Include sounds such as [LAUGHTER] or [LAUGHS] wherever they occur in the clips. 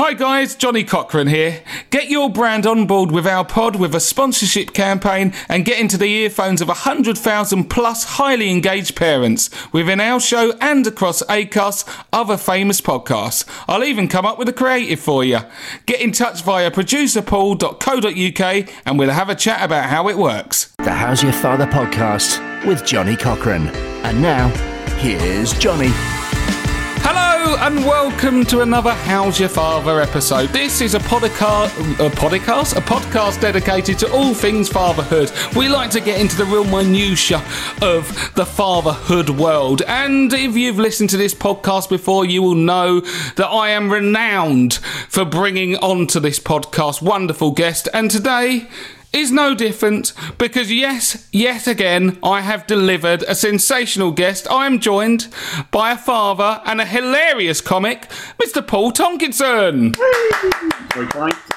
Hi guys, Johnny Cochran here. Get your brand on board with our pod with a sponsorship campaign and get into the earphones of 100,000 plus highly engaged parents within our show and across ACAST's other famous podcasts. I'll even come up with a creative for you. Get in touch via producerpaul.co.uk and we'll have a chat about how it works. The How's Your Father podcast with Johnny Cochran. And now, here's Johnny. And welcome to another How's Your Father episode. This is a podcast, a podcast, a podcast dedicated to all things fatherhood. We like to get into the real minutia of the fatherhood world. And if you've listened to this podcast before, you will know that I am renowned for bringing onto this podcast wonderful guest. And today is no different because, yes, yet again, I have delivered a sensational guest. I am joined by a father and a hilarious comic, Mr. Paul Tonkinson.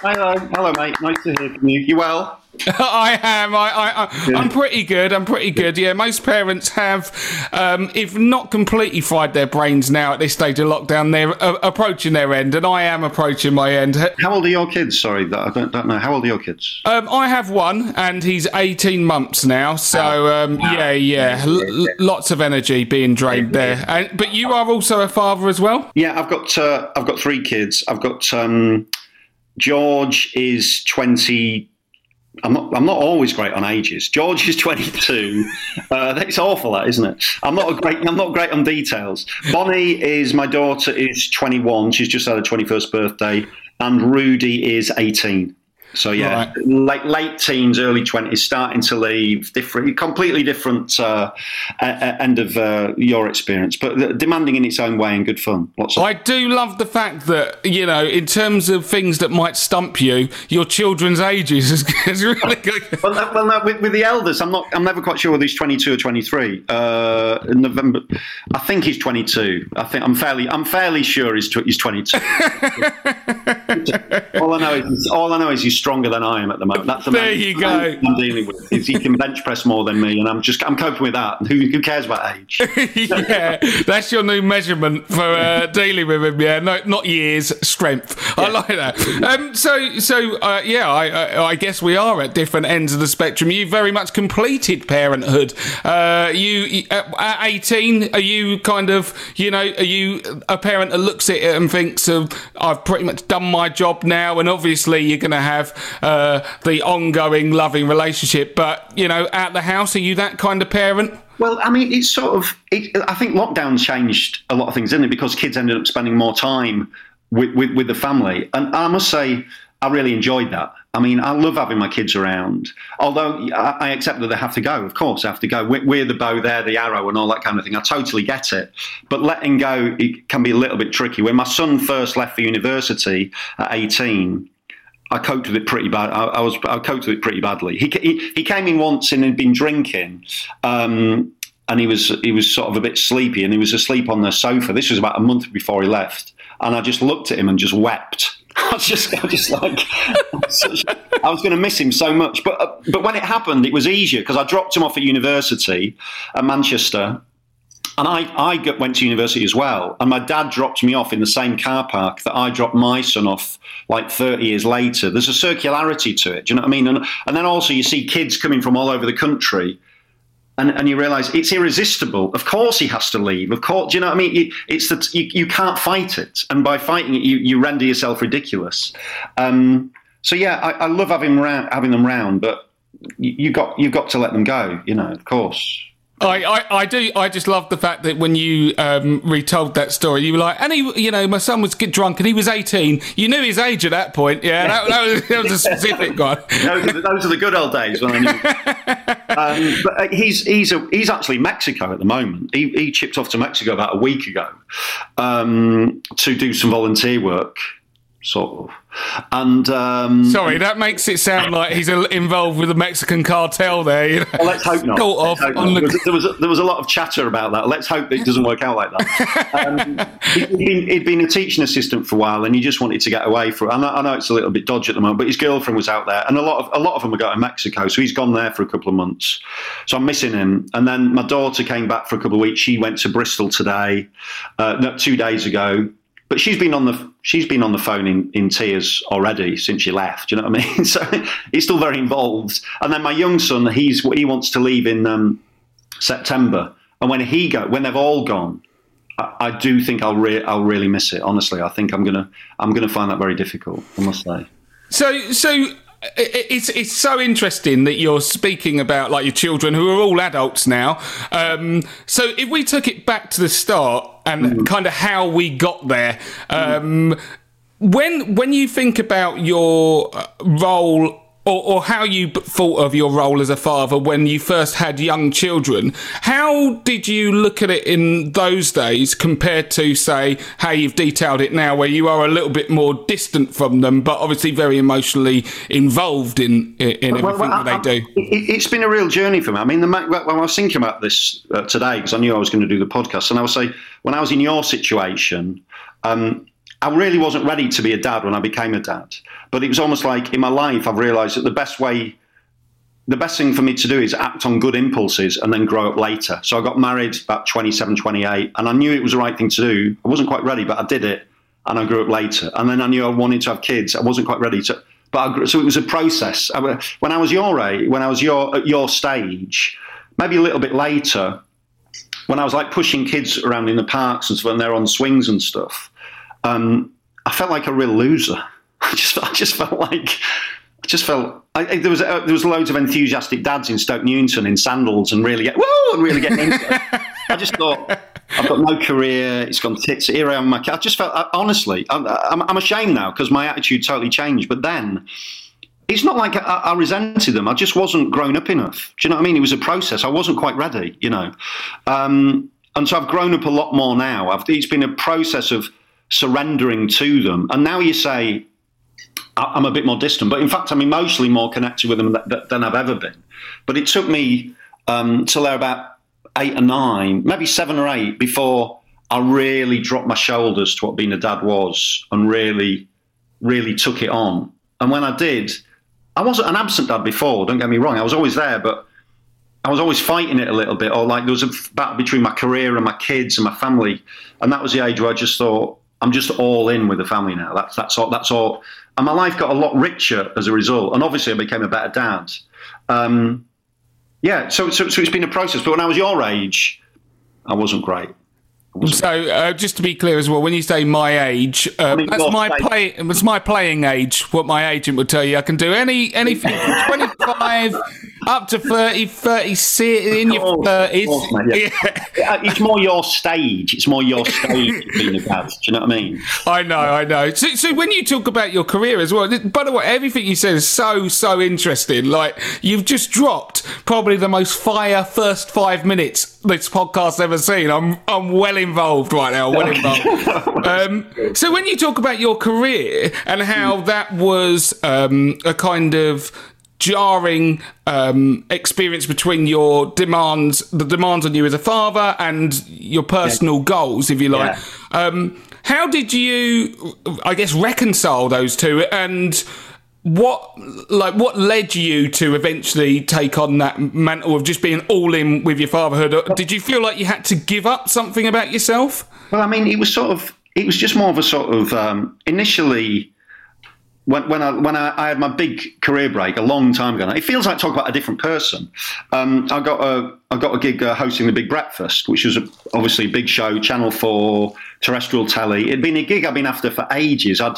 Hello, hello, mate. Nice to hear from you. You well? [LAUGHS] I am. I, I, I, I'm pretty good. I'm pretty good. Yeah, most parents have, um, if not completely fried their brains now at this stage of lockdown, they're uh, approaching their end, and I am approaching my end. How old are your kids? Sorry, I don't, don't know. How old are your kids? Um, I have one, and he's 18 months now. So um, yeah, yeah, L- lots of energy being drained there. And, but you are also a father as well. Yeah, I've got uh, I've got three kids. I've got um, George is 20. I'm not, I'm not always great on ages. George is [LAUGHS] 22. Uh, that's awful, that isn't it? I'm not a great. I'm not great on details. Bonnie is my daughter is 21. She's just had her 21st birthday, and Rudy is 18. So yeah, Right. late late teens, early twenties, starting to leave. Different, completely different uh, end of uh, your experience, but demanding in its own way and good fun. Lots of I do love the fact that you know, in terms of things that might stump you, your children's ages is, [LAUGHS] is really good. Well, well, with, with the elders, I'm not. I'm never quite sure whether he's 22 or 23. Uh, in November, I think he's 22. I think I'm fairly. I'm fairly sure he's tw- he's 22. [LAUGHS] all I know is all I know is he's stronger than I am at the moment. That's the There you go. I'm dealing with. Is he can bench press more than me, and I'm just I'm coping with that. Who, who cares about age? [LAUGHS] yeah, that's your new measurement for uh, dealing with him. Yeah, no, not years, strength. I like that. Um, so, so uh, yeah, I, I, I guess we are at different ends of the spectrum. You very much completed parenthood. Uh, you at at eighteen, are you kind of, you know, are you a parent that looks at it and thinks of, I've pretty much done my job now, and obviously you're going to have uh, the ongoing loving relationship, but you know, at the house, are you that kind of parent? Well, I mean, it's sort of. It, I think lockdown changed a lot of things, didn't it? Because kids ended up spending more time with, with, with the family, and I must say, I really enjoyed that. I mean, I love having my kids around. Although I I accept that they have to go. Of course, they have to go. We're, we're the bow, they're the arrow, and all that kind of thing. I totally get it. But letting go it can be a little bit tricky. When my son first left for university at 18, I coped with it pretty bad. I, I was I coped with it pretty badly. He he, he came in once and had been drinking. Um, and he was he was sort of a bit sleepy, and he was asleep on the sofa. This was about a month before he left, and I just looked at him and just wept. [LAUGHS] I was just, I was just like, I was going to miss him so much. But uh, but when it happened, it was easier because I dropped him off at university at Manchester, and I, I went to university as well. And my dad dropped me off in the same car park that I dropped my son off like 30 years later. There's a circularity to it. Do you know what I mean? And, and then also you see kids coming from all over the country. And, and you realise it's irresistible. Of course, he has to leave. Of course, do you know what I mean? It's that you, you can't fight it, and by fighting it, you, you render yourself ridiculous. Um, so yeah, I, I love having round, having them round, but you, you got you've got to let them go. You know, of course. I, I, I, do. I just love the fact that when you um, retold that story, you were like, and he, you know, my son was get drunk and he was 18. You knew his age at that point. Yeah, that, that, was, that was, a specific one. [LAUGHS] those, are, those, are the good old days when I knew. [LAUGHS] um, but uh, he's he's a, he's actually Mexico at the moment. He, he chipped off to Mexico about a week ago um, to do some volunteer work sort of. And um, sorry, that makes it sound like he's involved with the Mexican cartel there. You know? well, let's hope not. Hope not. The... There, was, there, was a, there, was a, lot of chatter about that. Let's hope that it doesn't work out like that. Um, [LAUGHS] he'd, been, he'd, been, a teaching assistant for a while, and he just wanted to get away from. I know, I know it's a little bit dodgy at the moment, but his girlfriend was out there, and a lot of a lot of them are going to Mexico, so he's gone there for a couple of months. So I'm missing him. And then my daughter came back for a couple of weeks. She went to Bristol today, uh, no, two days ago but she's been on the she's been on the phone in, in tears already since she left. Do you know what I mean? [LAUGHS] So he's still very involved. And then my young son, he's he wants to leave in um, September, and when he go when they've all gone, I, I do think I'll re- I'll really miss it. Honestly, I think I'm gonna I'm gonna find that very difficult. I must say. So so it's it's so interesting that you're speaking about like your children who are all adults now. Um, so if we took it back to the start and mm. kind of how we got there, um, mm. when when you think about your uh, role or, or, how you thought of your role as a father when you first had young children. How did you look at it in those days compared to, say, how you've detailed it now, where you are a little bit more distant from them, but obviously very emotionally involved in in everything well, well, that they do? It, has been a real journey for me. I mean, the, when I was thinking about this uh, today, because I knew I was going to do the podcast, and I would say, when I was in your situation, um, I really wasn't ready to be a dad when I became a dad. But it was almost like in my life, I've realized that the best way, the best thing for me to do is act on good impulses and then grow up later. So I got married about 27, 28, and I knew it was the right thing to do. I wasn't quite ready, but I did it and I grew up later. And then I knew I wanted to have kids. I wasn't quite ready to, but I so it was a process. when I was your age, when I was your, at your stage, maybe a little bit later, when I was like pushing kids around in the parks and stuff, and they're on swings and stuff, um, I felt like a real loser. [LAUGHS] I just, I just felt like, I just felt I, there was uh, there was loads of enthusiastic dads in Stoke Newington in sandals and really get and really getting into it. I just thought I've got no career. It's gone tits. Here I am. My, I just felt I, honestly, I'm, I'm, I'm ashamed now because my attitude totally changed. But then it's not like I, I, resented them. I just wasn't grown up enough. Do you know what I mean? It was a process. I wasn't quite ready, you know. Um, and so I've grown up a lot more now. I've, it's been a process of surrendering to them. And now you say, I'm a bit more distant, but in fact, I'm emotionally more connected with them than I've ever been. But it took me um, till they're about eight or nine, maybe seven or eight, before I really dropped my shoulders to what being a dad was and really, really took it on. And when I did, I wasn't an absent dad before, don't get me wrong. I was always there, but I was always fighting it a little bit, or like there was a battle between my career and my kids and my family. And that was the age where I just thought, I'm just all in with the family now. That's that's all. That's all. And my life got a lot richer as a result. And obviously, I became a better dad. Um, yeah. So, so so it's been a process. But when I was your age, I wasn't great. So, uh, just to be clear as well, when you say my age, uh, that's my play. It's my playing age. What my agent would tell you, I can do any anything from [LAUGHS] twenty five up to 30, 36 in your thirties. [LAUGHS] Yeah. yeah. It's more your stage. It's more your stage being a dad. Do you know what I mean? I know, I know. So, so when you talk about your career as well, by the way, everything you said is so so interesting. Like you've just dropped probably the most fire first five minutes this podcast ever seen. I'm I'm well involved right now. Well involved. [LAUGHS] um, so when you talk about your career and how that was um, a kind of jarring um, experience between your demands, the demands on you as a father, and your personal yeah. goals, if you like. Yeah. Um, how did you, I guess, reconcile those two? And what like what led you to eventually take on that mantle of just being all in with your fatherhood did you feel like you had to give up something about yourself well i mean it was sort of it was just more of a sort of um, initially when, when, I, when I, I, had my big career break a long time ago, it feels like talk about a different person. Um, I got a I got a gig uh, hosting the Big Breakfast, which was a, obviously a big show, Channel Four, terrestrial telly. It'd been a gig I'd been after for ages. I'd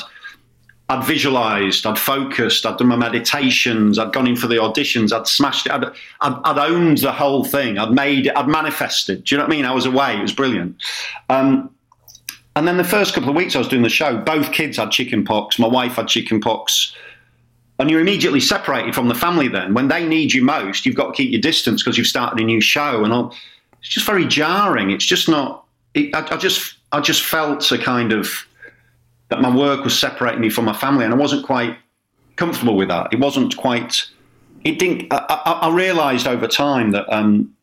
I'd visualized, I'd focused, I'd done my meditations, I'd gone in for the auditions, I'd smashed it, I'd, I'd, I'd owned the whole thing, I'd made it, I'd manifested. Do you know what I mean? I was away, it was brilliant. Um, and then the first couple of weeks I was doing the show, both kids had chicken pox, my wife had chicken pox. And you're immediately separated from the family then. When they need you most, you've got to keep your distance because you've started a new show. And all. it's just very jarring. It's just not, it, I, I just, I just felt a kind of, that my work was separating me from my family, and I wasn't quite comfortable with that. It wasn't quite. It didn't. I, I, I realised over time that um,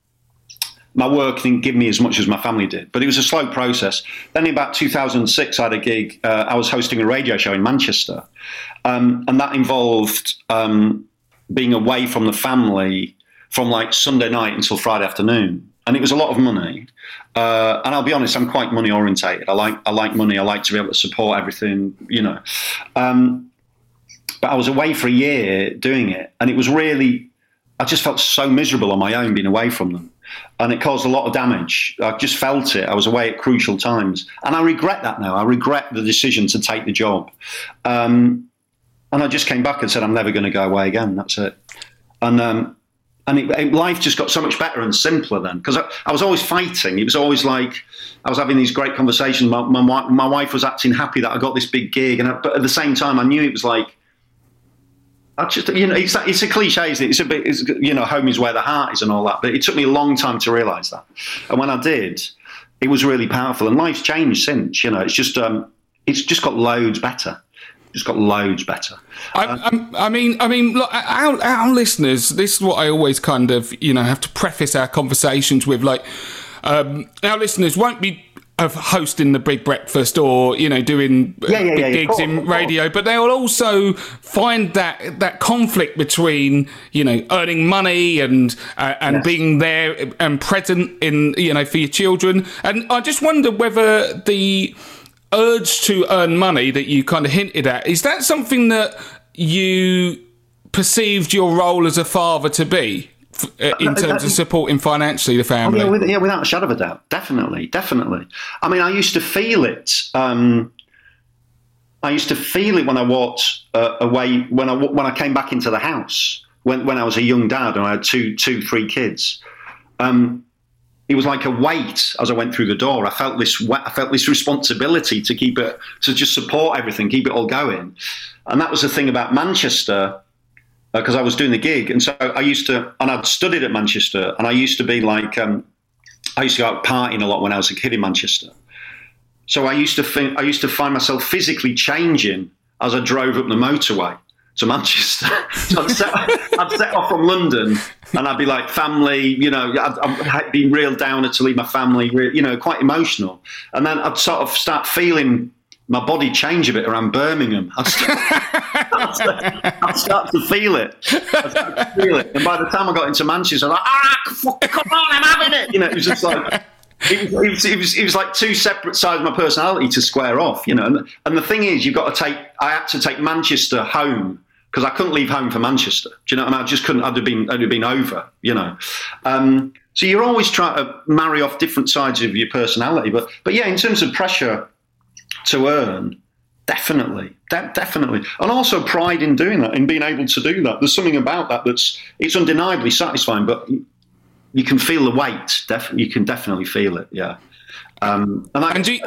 my work didn't give me as much as my family did, but it was a slow process. Then in about 2006, I had a gig. Uh, I was hosting a radio show in Manchester, um, and that involved um, being away from the family from like Sunday night until Friday afternoon and it was a lot of money. Uh, and I'll be honest, I'm quite money orientated. I like I like money. I like to be able to support everything, you know. Um, but I was away for a year doing it, and it was really I just felt so miserable on my own being away from them, and it caused a lot of damage. I just felt it. I was away at crucial times, and I regret that now. I regret the decision to take the job. Um, and I just came back and said, I'm never going to go away again. That's it. And um, and it, it, life just got so much better and simpler then because I, I, was always fighting. It was always like I was having these great conversations. My, my, my wife was acting happy that I got this big gig, and I, but at the same time, I knew it was like. I just, you know, it's, it's a cliche, isn't it? It's a bit, it's, you know, home is where the heart is and all that. But it took me a long time to realise that, and when I did, it was really powerful. And life's changed since. You know, it's just, um, it's just got loads better It's got loads better. I, I, I, mean, I mean, look, our, our listeners. This is what I always kind of, you know, have to preface our conversations with. Like, um, our listeners won't be of hosting the big breakfast or you know doing yeah, yeah, yeah, gigs in radio but they'll also find that that conflict between you know earning money and uh, and yes. being there and present in you know for your children and i just wonder whether the urge to earn money that you kind of hinted at, is that something that you perceived your role as a father to be? Uh, in terms of supporting financially the family, oh, yeah, with, yeah, without a shadow of a doubt, definitely, definitely. I mean, I used to feel it. Um, I used to feel it when I walked uh, away when I when I came back into the house when when I was a young dad and I had two two three kids. Um, it was like a weight as I went through the door. I felt this I felt this responsibility to keep it to just support everything, keep it all going. And that was the thing about Manchester because I was doing the gig, and so I used to, and I'd studied at Manchester, and I used to be like, um, I used to go out partying a lot when I was a kid in Manchester. So I used to think, I used to find myself physically changing as I drove up the motorway to Manchester. [LAUGHS] so I'd set, I'd set, off from London and I'd be like, family, you know, I'd, I'd been real downer to leave my family, you know, quite emotional. And then I'd sort of start feeling my body change a bit around Birmingham. I'd start, [LAUGHS] I'd start, I'd start to feel it. To feel it. And by the time I got into Manchester, I'm like, ah, come on, I'm having it. You know, it was just like, it was, it, was, it, was, like two separate sides of my personality to square off, you know. And, and the thing is, you've got to take. I had to take Manchester home because I couldn't leave home for Manchester. Do you know? I, mean, I just couldn't. I'd have been. I'd have been over. You know. Um, so you're always trying to marry off different sides of your personality. But but yeah, in terms of pressure to earn, definitely, de- definitely, and also pride in doing that, in being able to do that. There's something about that that's it's undeniably satisfying. But you can feel the weight. You can definitely feel it. Yeah. Um, and, that, and do you,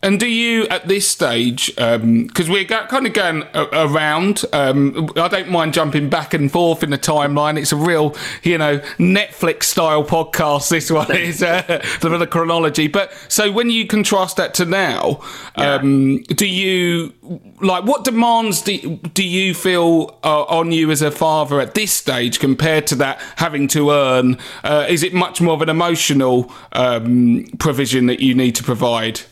and do you, at this stage, because um, we're kind of going around, um, I don't mind jumping back and forth in the timeline. It's a real, you know, Netflix style podcast. This one [LAUGHS] is uh, the, chronology. But so when you contrast that to now, yeah. um, do you like what demands do, do you feel uh, on you as a father at this stage compared to that having to earn? Uh, is it much more of an emotional um, provision that you need to provide?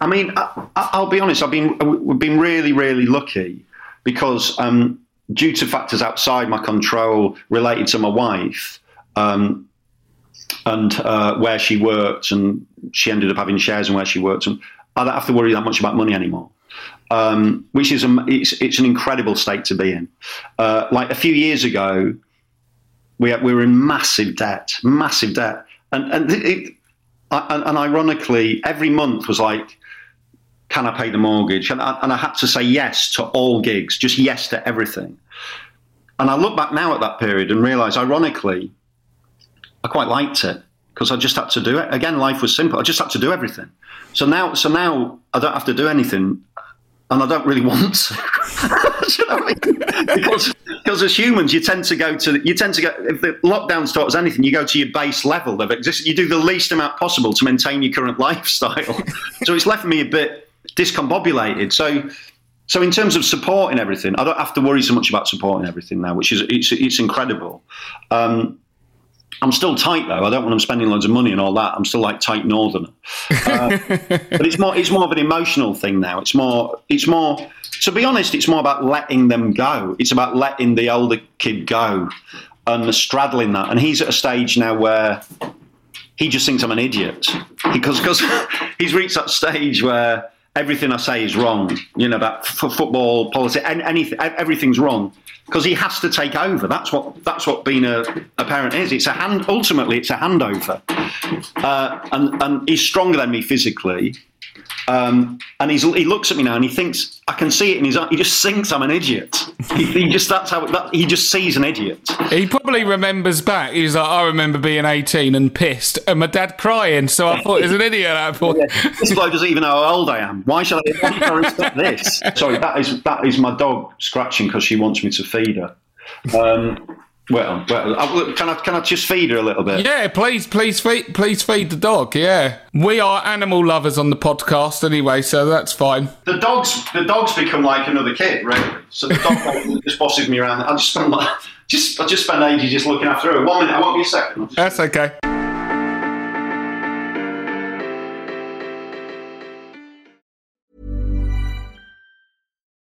I mean, I, will be honest. I've been we've been really, really lucky because um, due to factors outside my control related to my wife um, and uh, where she worked, and she ended up having shares in where she worked, and I don't have to worry that much about money anymore. Um, which is a, it's, it's, an incredible state to be in. Uh, like a few years ago, we, we were in massive debt, massive debt, and and it, and, and ironically, every month was like can I pay the mortgage? And I, and I had to say yes to all gigs, just yes to everything. And I look back now at that period and realise, ironically, I quite liked it because I just had to do it. Again, life was simple. I just had to do everything. So now, so now I don't have to do anything, and I don't really want to. [LAUGHS] you know I mean? Because because as humans, you tend to go to you tend to go if the lockdown starts anything, you go to your base level of existence. You do the least amount possible to maintain your current [LAUGHS] lifestyle. so it's left me a bit discombobulated. So. So in terms of supporting everything, I don't have to worry so much about supporting everything now, which is it's, it's incredible. Um, I'm still tight though. I don't want them spending loads of money and all that. I'm still like tight northerner. Uh, [LAUGHS] but it's more it's more of an emotional thing now. It's more it's more to be honest, it's more about letting them go. It's about letting the older kid go and straddling that. And he's at a stage now where he just thinks I'm an idiot because because [LAUGHS] he's reached that stage where everything I say is wrong. You know about f- football, politics, anything, everything's wrong because he has to take over. That's what that's what being a, a parent is. It's a hand. Ultimately, it's a handover, uh, and and he's stronger than me physically. Um, and he's, he looks at me now and he thinks I can see it in his eye. He just thinks I'm an idiot. He, he just that's how that, he just sees an idiot. He probably remembers back. He's like, I remember being 18 and pissed, and my dad crying. So I thought he's an idiot. At that point. Yeah. This bloke doesn't even know how old I am. Why should I? Why should I stop this? Sorry, that is that is my dog scratching because she wants me to feed her. Um, well, well, uh, can I can I just feed her a little bit? Yeah, please, please feed, please feed the dog. Yeah, we are animal lovers on the podcast anyway, so that's fine. The dogs, the dogs become like another kid, really. So the dog [LAUGHS] just bosses me around. I just spend like, just I just spend ages just looking after her. One minute, I won't be a second. That's okay.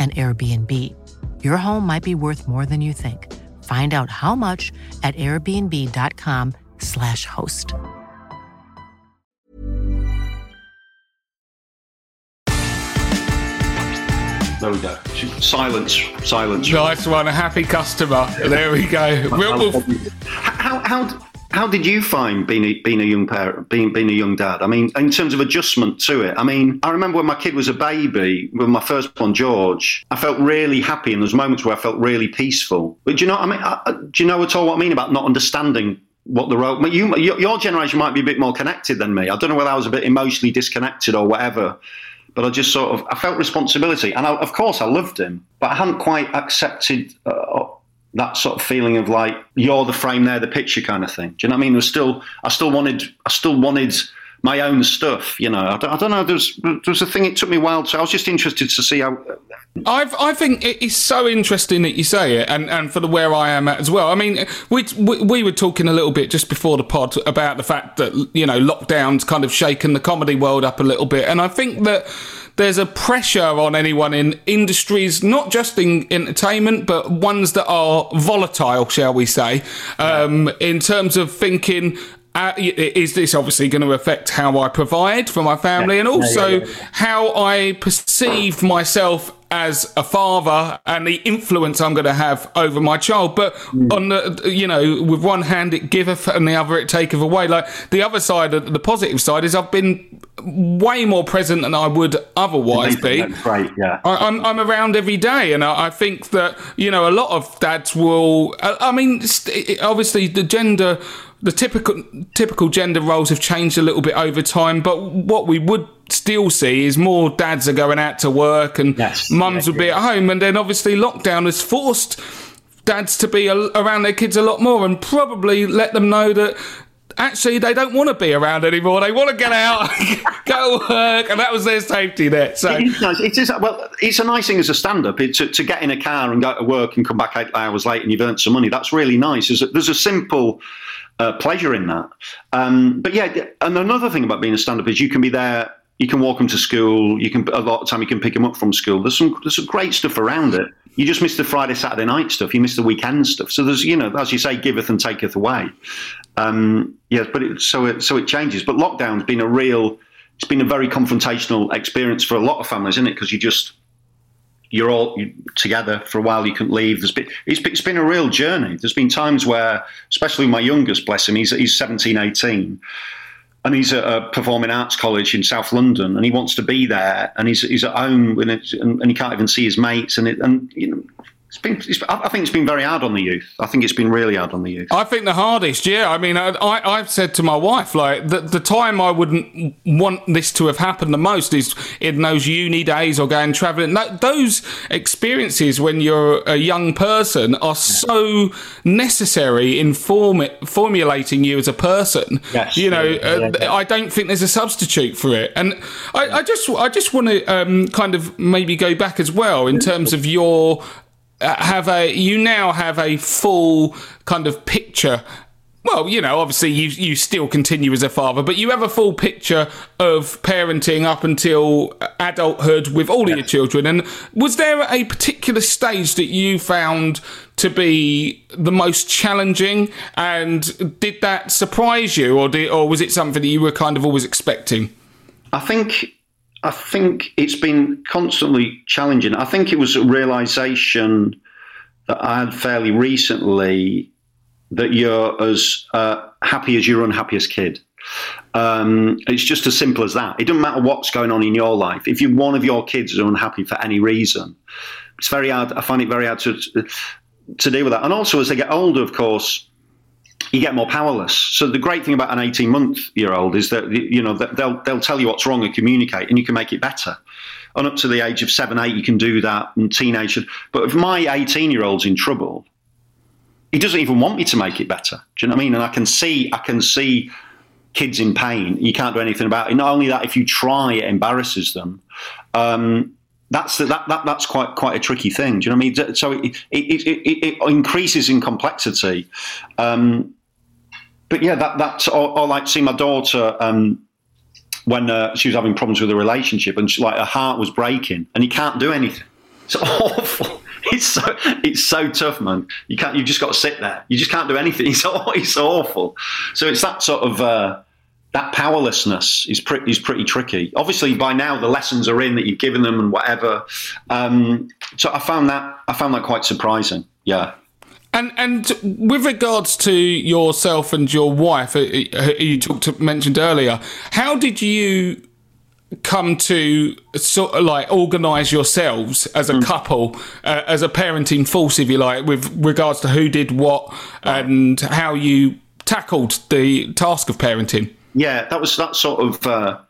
an Airbnb. Your home might be worth more than you think. Find out how much at airbnb.com/slash host. There we go. Silence. Silence. Nice one. A happy customer. There we go. How, how, how did you find being a, being a young parent, being being a young dad? I mean, in terms of adjustment to it. I mean, I remember when my kid was a baby, with my first one, George. I felt really happy, and there's moments where I felt really peaceful. But do you know? I mean, I, do you know at all what I mean about not understanding what the role? You, your generation might be a bit more connected than me. I don't know whether I was a bit emotionally disconnected or whatever. But I just sort of I felt responsibility, and I, of course I loved him, but I hadn't quite accepted. Uh, that sort of feeling of like you're the frame, they're the picture kind of thing. Do you know what I mean? There was still, I still wanted, I still wanted my own stuff. You know, I don't, I don't know. There's, there's a thing. It took me a while. So I was just interested to see how. I've, I think it is so interesting that you say it, and, and for the where I am at as well. I mean, we, we we were talking a little bit just before the pod about the fact that you know lockdowns kind of shaken the comedy world up a little bit, and I think that there's a pressure on anyone in industries, not just in entertainment, but ones that are volatile, shall we say, um, in terms of thinking uh, is this obviously going to affect how I provide for my family Yeah. and also Yeah, yeah, yeah. how I perceive myself as a father and the influence I'm going to have over my child? But Mm. on the, you know, with one hand it giveth and the other it taketh away. Like the other side, the positive side is I've been way more present than I would otherwise be. Great, yeah. I, I'm I'm around every day, and I, I think that you know a lot of dads will. I, I mean, st- obviously the gender, the typical typical gender roles have changed a little bit over time, but what we would still see is more dads are going out to work, and Yes, mums yeah, will be at home, and then obviously lockdown has forced dads to be a, around their kids a lot more, and probably let them know that. Actually, they don't want to be around anymore. They want to get out, [LAUGHS] go work, and that was their safety net. So, It is nice. It is well. It's a nice thing as a stand-up to, to get in a car and go to work and come back eight hours late and you've earned some money. That's really nice. There's a, there's a simple uh, pleasure in that. Um, but yeah, and another thing about being a stand-up is you can be there. You can walk them to school. You can a lot of time you can pick them up from school. There's some there's some great stuff around it. You just miss the Friday Saturday night stuff. You miss the weekend stuff. So there's you know as you say, giveth and taketh away. Um, yes, but it, so it so it changes. But lockdown's been a real. It's been a very confrontational experience for a lot of families, isn't it? Because you just you're all together for a while. You couldn't leave. There's been it's, it's been a real journey. There's been times where, especially my youngest, bless him, he's he's 17, 18, and he's at a performing arts college in South London, and he wants to be there, and he's he's at home, and, and, and he can't even see his mates, and it, and you know. It's been, it's, I I think it's been very hard on the youth. I think it's been really hard on the youth. I think the hardest, yeah. I mean, I, I, I've said to my wife, like, the, the time I wouldn't want this to have happened the most is in those uni days or going traveling. That, those experiences when you're a young person are so necessary in form, formulating you as a person. Yes, you know, yeah, yeah, uh, yeah. I don't think there's a substitute for it. And I, I just, I just want to um, kind of maybe go back as well in terms of your have a you now have a full kind of picture. Well you know obviously you you still continue as a father but you have a full picture of parenting up until adulthood with all of your children. And was there a particular stage that you found to be the most challenging? And did that surprise you or did, or was it something that you were kind of always expecting? I think I think it's been constantly challenging. I think it was a realization that I had fairly recently that you're as uh, happy as your unhappiest kid. Um, it's just as simple as that. It doesn't matter what's going on in your life. If you one of your kids is unhappy for any reason, it's very hard. I find it very hard to to deal with that. And also, as they get older, of course, you get more powerless. So the great thing about an 18 month year old is that you know they'll they'll tell you what's wrong and communicate, and you can make it better. And up to the age of seven, eight, you can do that, and teenage. But if my 18 year old's in trouble, he doesn't even want me to make it better. Do you know what I mean? And I can see I can see kids in pain. You can't do anything about it. Not only that, if you try, it embarrasses them. Um, that's that, that that's quite quite a tricky thing. Do you know what I mean? So it, it, it, it increases in complexity. Um, but yeah, that that's or, or like see my daughter um, when uh, she was having problems with a relationship and she, like her heart was breaking and you can't do anything. It's [LAUGHS] awful. It's so it's so tough, man. You can't. You just got to sit there. You just can't do anything. [LAUGHS] It's it's awful. So it's that sort of. Uh, that powerlessness is pretty is pretty tricky. Obviously, by now the lessons are in that you've given them and whatever. Um, so I found that I found that quite surprising. Yeah. And and with regards to yourself and your wife, uh, uh, you talked mentioned earlier, how did you come to sort of like organise yourselves as a couple, uh, as a parenting force, if you like, with regards to who did what and how you tackled the task of parenting? Yeah, that was that sort of. Uh,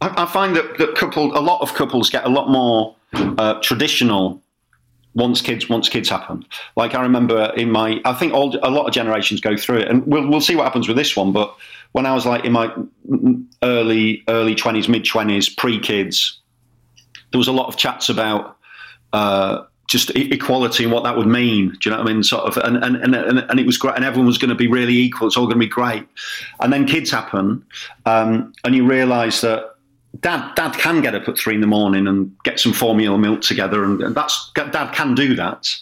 I, I find that that couple, a lot of couples get a lot more uh, traditional once kids once kids happen. Like I remember in my, I think all a lot of generations go through it, and we'll we'll see what happens with this one. But when I was like in my early early twenties, mid twenties, pre kids, there was a lot of chats about. Uh, just equality and what that would mean. Do you know what I mean? Sort of, and and and, and, and it was great, and everyone was going to be really equal. It's all going to be great. And then kids happen, um, and you realise that dad dad can get up at three in the morning and get some formula milk together, and, and that's dad can do that.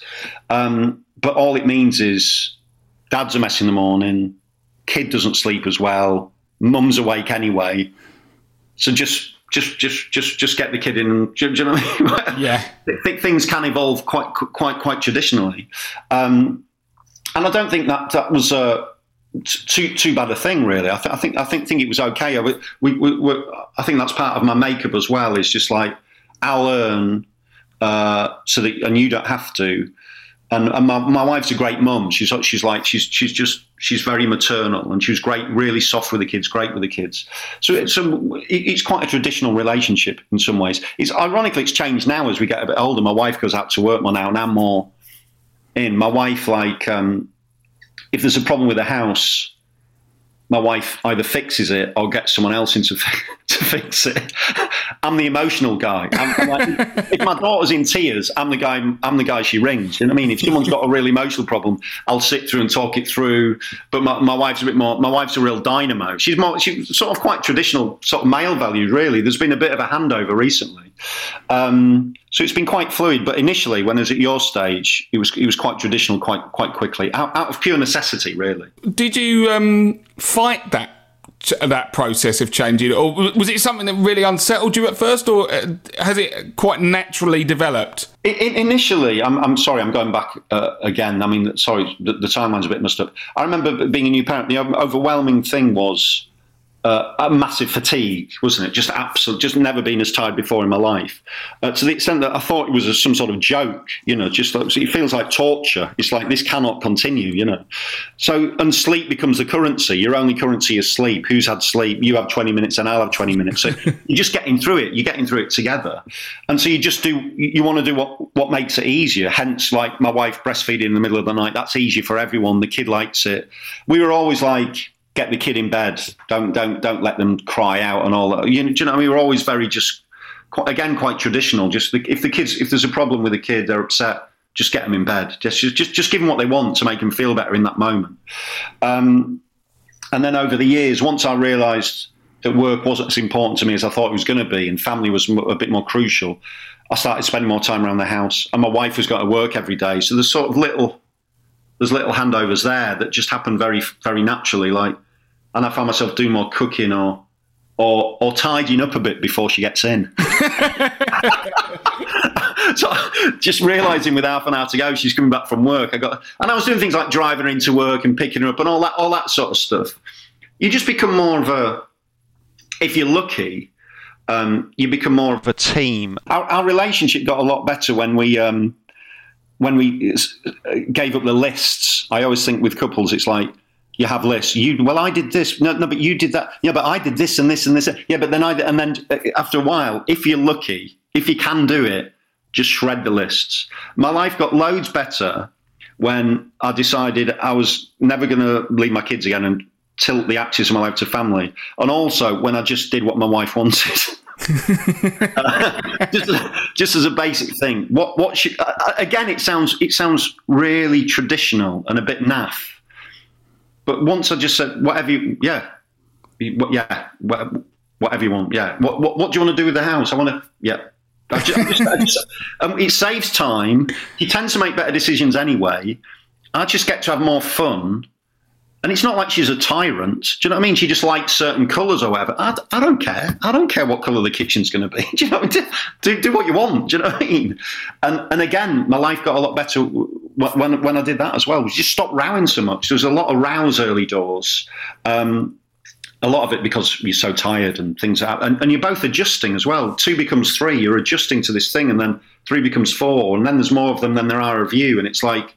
Um, but all it means is dad's a mess in the morning. kid doesn't sleep as well, mum's awake anyway, so just just just just just get the kid in. Do, do you know what I mean? [LAUGHS] Yeah. I think things can evolve quite quite quite traditionally, um, and I don't think that that was a too too bad a thing really. I, th- I think I think think it was okay. We, we, we, I think that's part of my makeup as well. It's just like I'll earn uh, so that and you don't have to. And, and my, my wife's a great mum. She's she's like she's she's just she's very maternal and she was great, really soft with the kids, great with the kids. So it's it's quite a traditional relationship in some ways. It's ironically it's changed now as we get a bit older. My wife goes out to work more now, and I'm more in. My wife like um, if there's a problem with the house, my wife either fixes it or gets someone else in to, [LAUGHS] to fix it. I'm the emotional guy. I'm, I'm like, if my daughter's in tears, I'm the guy. I'm the guy she rings. You know what I mean? If someone's got a really emotional problem, I'll sit through and talk it through. But my, my wife's a bit more. My wife's a real dynamo. She's more. She's sort of quite traditional, sort of male values. Really, there's been a bit of a handover recently. Um, so it's been quite fluid. But initially, when I was at your stage, it was it was quite traditional, quite quite quickly, out, out of pure necessity, really. Did you um, fight that that process of changing, or was it something that really unsettled you at first, or uh, has it quite naturally developed? initially, I'm, I'm sorry, I'm going back uh, again. I mean, sorry, the, the timeline's a bit messed up. I remember being a new parent. The overwhelming thing was uh, a massive fatigue, wasn't it? Just absolute, just never been as tired before in my life. Uh, to the extent that I thought it was a, some sort of joke, you know, just like, it feels like torture. It's like this cannot continue, you know. So, and sleep becomes the currency. Your only currency is sleep. Who's had sleep? You have 20 minutes and I'll have 20 minutes. So [LAUGHS] you're just getting through it. You're getting through it together. And so you just do, you want to do what, what makes it easier. Hence, like my wife breastfeeding in the middle of the night, that's easier for everyone. The kid likes it. We were always like, get the kid in bed. Don't don't don't let them cry out and all that. You know, do you know I mean? We're always very just quite, again quite traditional. Just the, if the kids if there's a problem with a the kid, they're upset. Just get them in bed. Just just just give them what they want to make them feel better in that moment. Um, and then over the years, once I realised that work wasn't as important to me as I thought it was going to be, and family was a bit more crucial, I started spending more time around the house. And my wife was going to work every day, so there's sort of little there's little handovers there that just happen very very naturally. Like and I found myself doing more cooking or or or tidying up a bit before she gets in. [LAUGHS] so just realizing with half an hour to go, she's coming back from work. I got and I was doing things like driving her into work and picking her up and all that all that sort of stuff. You just become more of a if you're lucky, um, you become more of a team. Our, our, relationship got a lot better when we um, when we uh, gave up the lists. I always think with couples, it's like you have lists. You well, I did this. No, no, but you did that. Yeah, but I did this and this and this. Yeah, but then I and then uh, after a while, if you're lucky, if you can do it, just shred the lists. My life got loads better when I decided I was never going to leave my kids again and tilt the axis of my life to family, and also when I just did what my wife wanted. [LAUGHS] [LAUGHS] just, just as a basic thing. What what should, again? It sounds it sounds really traditional and a bit naff but once I just said, whatever you, yeah, yeah, whatever you want, yeah. What, what, what do you want to do with the house? I want to, yeah. I just, I just, I just, um, it saves time. You tend to make better decisions anyway. I just get to have more fun. And it's not like she's a tyrant. Do you know what I mean? She just likes certain colours or whatever. I, I don't care. I don't care what colour the kitchen's going to be. [LAUGHS] Do you know what I mean? Do, do what you want. Do you know what I mean? And, and again, my life got a lot better when when I did that as well, was just stop rowing so much. There was a lot of rows early doors. Um, a lot of it because you're so tired and things are, and, and, you're both adjusting as well. Two becomes three. You're adjusting to this thing, and then three becomes four, and then there's more of them than there are of you, and it's like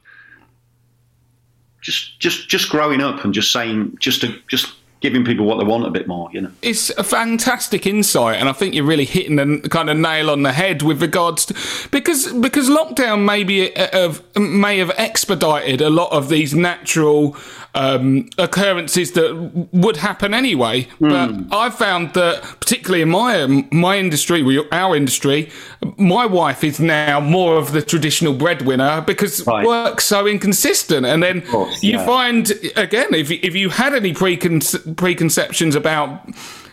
just just just growing up and just saying just to just giving people what they want a bit more, you know. It's a fantastic insight, and I think you're really hitting the kind of nail on the head with regards to because because lockdown maybe have, uh, may have expedited a lot of these natural um, occurrences that would happen anyway. Mm. But I found that, particularly in my my industry, our industry, my wife is now more of the traditional breadwinner because right. work's so inconsistent. And then course, you yeah. find again, if if you had any preconce- preconceptions about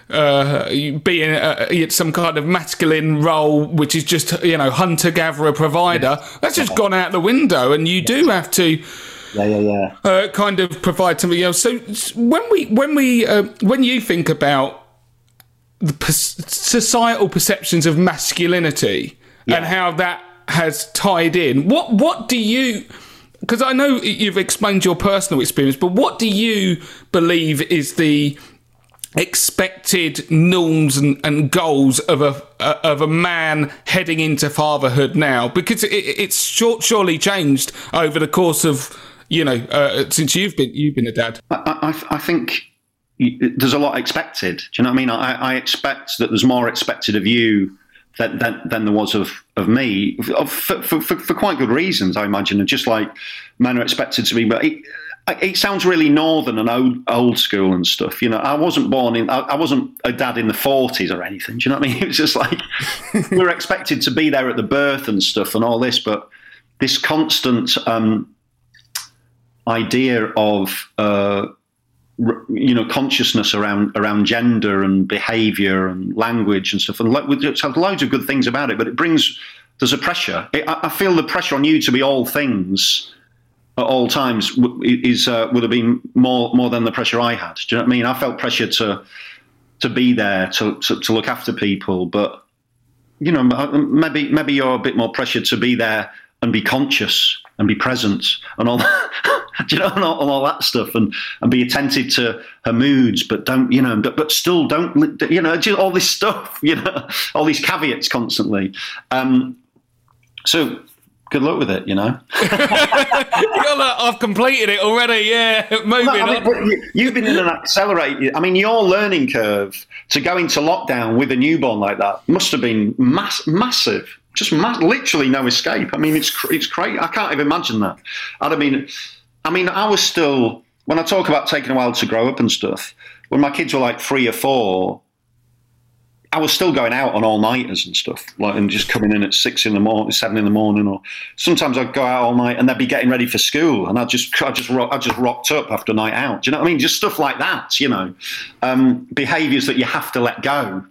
uh, being uh, some kind of masculine role, which is just you know hunter gatherer provider. That's just gone out the window, and you do have to Yeah, yeah, yeah. Uh, kind of provide something else. So when we when we uh, when you think about the per- societal perceptions of masculinity Yeah. and how that has tied in, what what do you? Because I know you've explained your personal experience, but what do you believe is the expected norms and, and goals of a uh, of a man heading into fatherhood now because it, it's short, surely changed over the course of you know uh, since you've been you've been a dad I, I, I think there's a lot expected. Do you know what I mean? I, I expect that there's more expected of you than, than, than there was of, of me for, for, for, for quite good reasons, I imagine. And just like men are expected to be, but it, it sounds really northern and old, old school and stuff. You know, I wasn't born in, I, I wasn't a dad in the 40s or anything. Do you know what I mean? [LAUGHS] It was just like we [LAUGHS] were expected to be there at the birth and stuff and all this, but this constant um, idea of, uh, you know, consciousness around around gender and behaviour and language and stuff, and lo- it has loads of good things about it. But it brings there's a pressure. It, I feel the pressure on you to be all things at all times is uh, would have been more more than the pressure I had. Do you know what I mean? I felt pressure to to be there to to, to look after people, but you know, maybe maybe you're a bit more pressured to be there and be conscious and be present and all, [LAUGHS] you know, and all, and all that stuff, and and be attentive to her moods, but don't, you know, but, but still don't, you know, just all this stuff, [LAUGHS] you know, all these caveats constantly. Um, so good luck with it, you know. [LAUGHS] Like, I've completed it already yeah moving No, I mean, on you, you've been in an accelerated. I mean, your learning curve to go into lockdown with a newborn like that must have been mass, massive. Just literally no escape. I mean, it's it's crazy. I can't even imagine that. I'd have been. I mean, I was still when I talk about taking a while to grow up and stuff. When my kids were like three or four, I was still going out on all nighters and stuff, like and just coming in at six in the morning, seven in the morning, or sometimes I'd go out all night and they'd be getting ready for school, and I just, I just, I just rocked up after night out. Do you know what I mean? Just stuff like that, you know, um, behaviours that you have to let go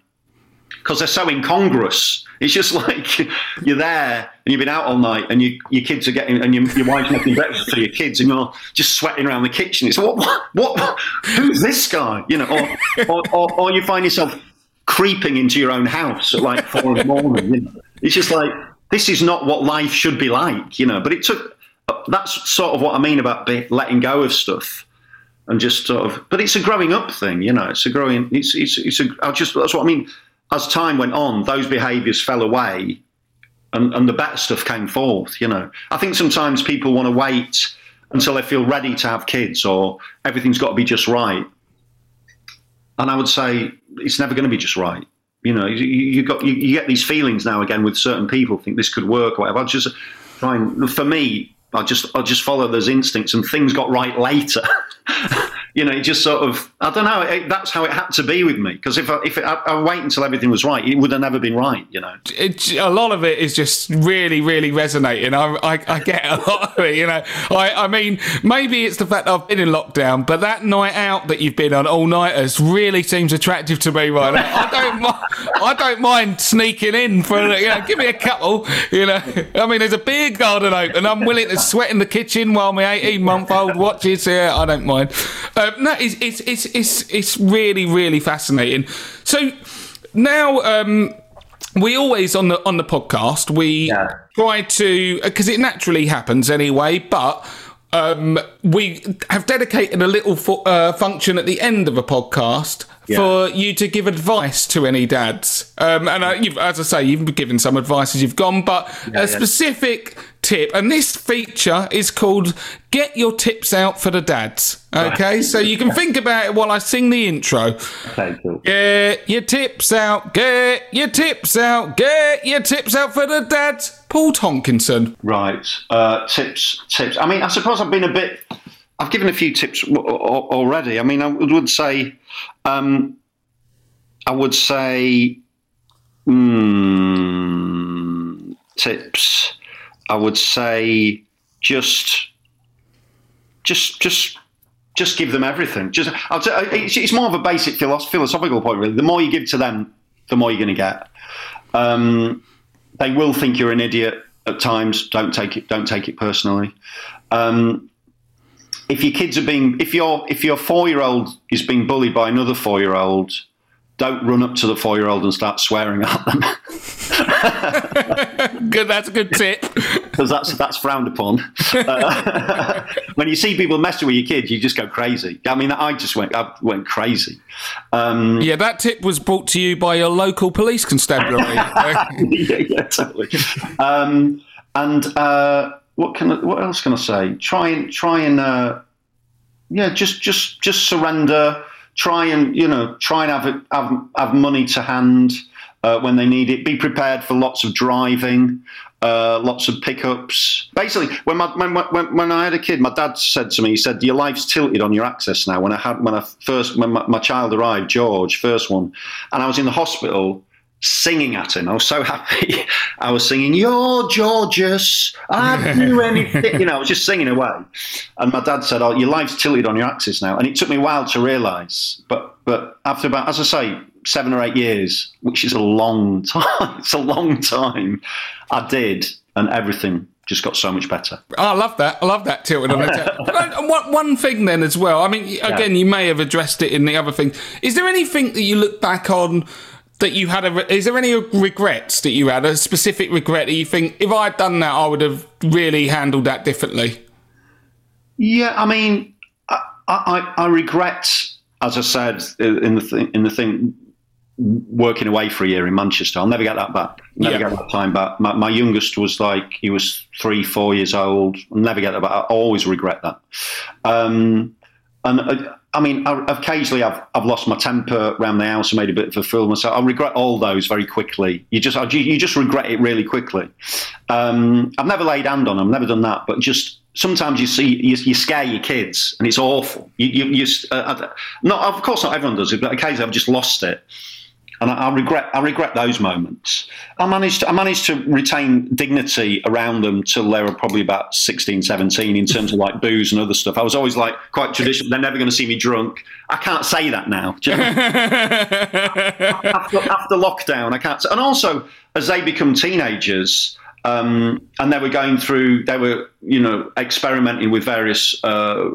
because they're so incongruous. It's just [LAUGHS] like you're there and you've been out all night, and you, your kids are getting, and your, your wife's making breakfast for your kids, and you're just sweating around the kitchen. It's what, what, what who's this guy? You know, or, or, or, or you find yourself creeping into your own house at like four in the morning. You know? It's just like this is not what life should be like, you know. But it took. That's sort of what I mean about letting go of stuff and just sort of. But it's a growing up thing, you know. It's a growing. It's it's it's a. I just that's what I mean. As time went on, those behaviours fell away, and and the better stuff came forth. You know, I think sometimes people want to wait until they feel ready to have kids or everything's got to be just right. And I would say it's never going to be just right. You know, you, you got you, you get these feelings now again with certain people think this could work or whatever. I just for me, I just I just follow those instincts and things got right later. [LAUGHS] you know, it just sort of I don't know. It, that's how it had to be with me because if I, if it, I, I wait until everything was right, it would have never been right. You know. it, a lot of it is just really, really resonating. I, I, I get a lot of it, you know. I, I mean, maybe it's the fact I've been in lockdown, but that night out that you've been on all nighters really seems attractive to me right now. I don't, mi- I don't mind sneaking in for, you know, give me a couple, you know. I mean, there's a beer garden open. I'm willing to sweat in the kitchen while my 18 month old watches. Yeah, I don't mind. No, it's, it's, it's, it's, it's really, really fascinating. So now, um, we always on the on the podcast we Yeah. try to because it naturally happens anyway but um, we have dedicated a little fu- uh, function at the end of a podcast for you to give advice to any dads um, and uh, you've, as i say you've been given some advice as you've gone but a specific tip and this feature is called get your tips out for the dads okay so you can think about it while i sing the intro Okay, cool. Get your tips out, get your tips out, get your tips out for the dads. Paul Tonkinson. Right. Uh, tips, tips. I mean, I suppose I've been a bit. I've given a few tips w- already. I mean, I would would say, um, I would say, mm, tips. I would say just, just, just. Just give them everything. Just, t- it's, it's more of a basic philosoph- philosophical point, really. The more you give to them, the more you're going to get. Um, they will think you're an idiot at times. Don't take it. Don't take it personally. Um, if your kids are being if your if your four year old is being bullied by another four year old, don't run up to the four year old and start swearing at them. [LAUGHS] good, that's a good tip. [LAUGHS] Because that's that's frowned upon. Uh, [LAUGHS] when you see people messing with your kids, you just go crazy. I mean, I just went I went crazy. Um, yeah, that tip was brought to you by your local police constabulary. yeah, yeah, totally. Um, and uh, what can I, what else can I say? Try and try and uh, yeah, just just just surrender. Try and you know try and have have, have money to hand uh, when they need it. Be prepared for lots of driving. Uh, lots of pickups. Basically, when, my, when, when, when I had a kid, my dad said to me, he said, "Your life's tilted on your access now." When I had when I first when my, my child arrived, George, first one, and I was in the hospital, singing at him. I was so happy. [LAUGHS] I was singing, You're Georges. I'd do [LAUGHS] anything. you know, I was just singing away. And my dad said, Oh, your life's tilted on your axis now. And it took me a while to realise. But but after about, as I say, seven or eight years, which is a long [LAUGHS] time, it's a long time, I did. And everything just got so much better. Oh, I love that. I love that tilted on the uh, one, one thing then as well. I mean, again, yeah. you may have addressed it in the other thing. Is there anything that you look back on that you had a is there any regrets that you had? A specific regret that you think if i'd done that i would have really handled that differently? Yeah i mean i i, I regret as i said in the thing in the thing working away for a year in manchester. I'll never get that back. Never yeah. get that time back. My, my, youngest was like he was three four years old. I'll never get that back. I always regret that. Um, and uh, I mean, I, occasionally I've I've lost my temper around the house and made a bit of a fool of myself. I regret all those very quickly. You just you just regret it really quickly. Um, I've never laid hand on them, I've never done that, but just sometimes you see you, you scare your kids and it's awful. You, you, you uh, not of course not everyone does it, but occasionally I've just lost it and I, I, regret I regret those moments. I managed to, I managed to retain dignity around them till they were probably about 16, 17 in terms of like booze and other stuff. I was always like quite traditional. They're never going to see me drunk. I can't say that now. You know? [LAUGHS] after, after, lockdown, I can't. Say, and also as they become teenagers. Um, and they were going through, they were, you know, experimenting with various uh,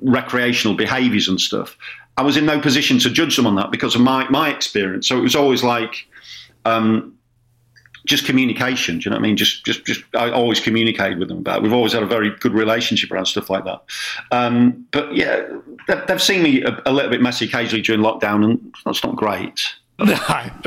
recreational behaviours and stuff. I was in no position to judge them on that because of my, my experience. So it was always like um, just communication. Do you know what I mean? Just, just, just. I always communicated with them about. It. We've always had a very good relationship around stuff like that. Um, but yeah, they've seen me a, a, little bit messy occasionally during lockdown, and that's not great. [LAUGHS] No,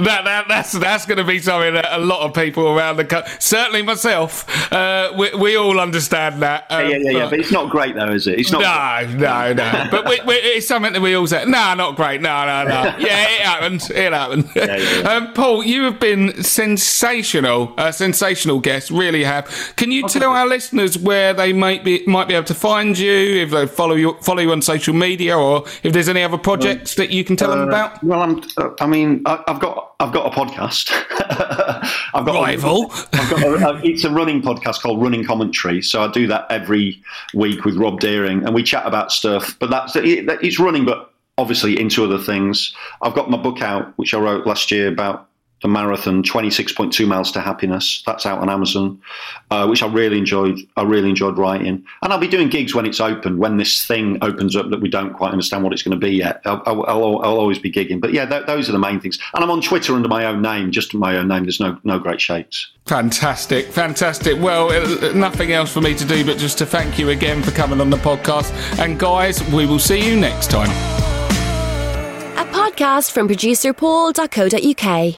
that, that, that's that's going to be something that a lot of people around the country, certainly myself, uh, we, we all understand that. Um, yeah, yeah, yeah, but, but, it's not great though, is it? It's not. No, no, no. [LAUGHS] but we, we, it's something that we all say. No, nah, not great. No, no, no. Yeah, it happened. It happened. Yeah, yeah. [LAUGHS] Um, Paul, you have been sensational, a sensational guest. Really have. Can you okay. tell our listeners where they might be might be able to find you if they follow you follow you on social media, or if there's any other projects that you can tell uh, them about? Well, I'm, uh, I mean. I, have got I've got a podcast. [LAUGHS] I've got rival. A, I've got a, it's a running podcast called Running Commentary. So I do that every week with Rob Deering, and we chat about stuff. But that's it's running, but obviously into other things. I've got my book out, which I wrote last year about the marathon 26.2 miles to happiness. That's out on amazon uh, which i really enjoyed i really enjoyed writing. And i'll be doing gigs when it's open when this thing opens up that we don't quite understand what it's going to be yet. I'll, I'll, I'll, I'll always be gigging. But yeah th- those are the main things. And i'm on twitter under my own name just my own name. There's no no great shakes fantastic. Fantastic. Well uh, nothing else for me to do but just to thank you again for coming on the podcast. And guys we will see you next time. A podcast from producer paul.co.uk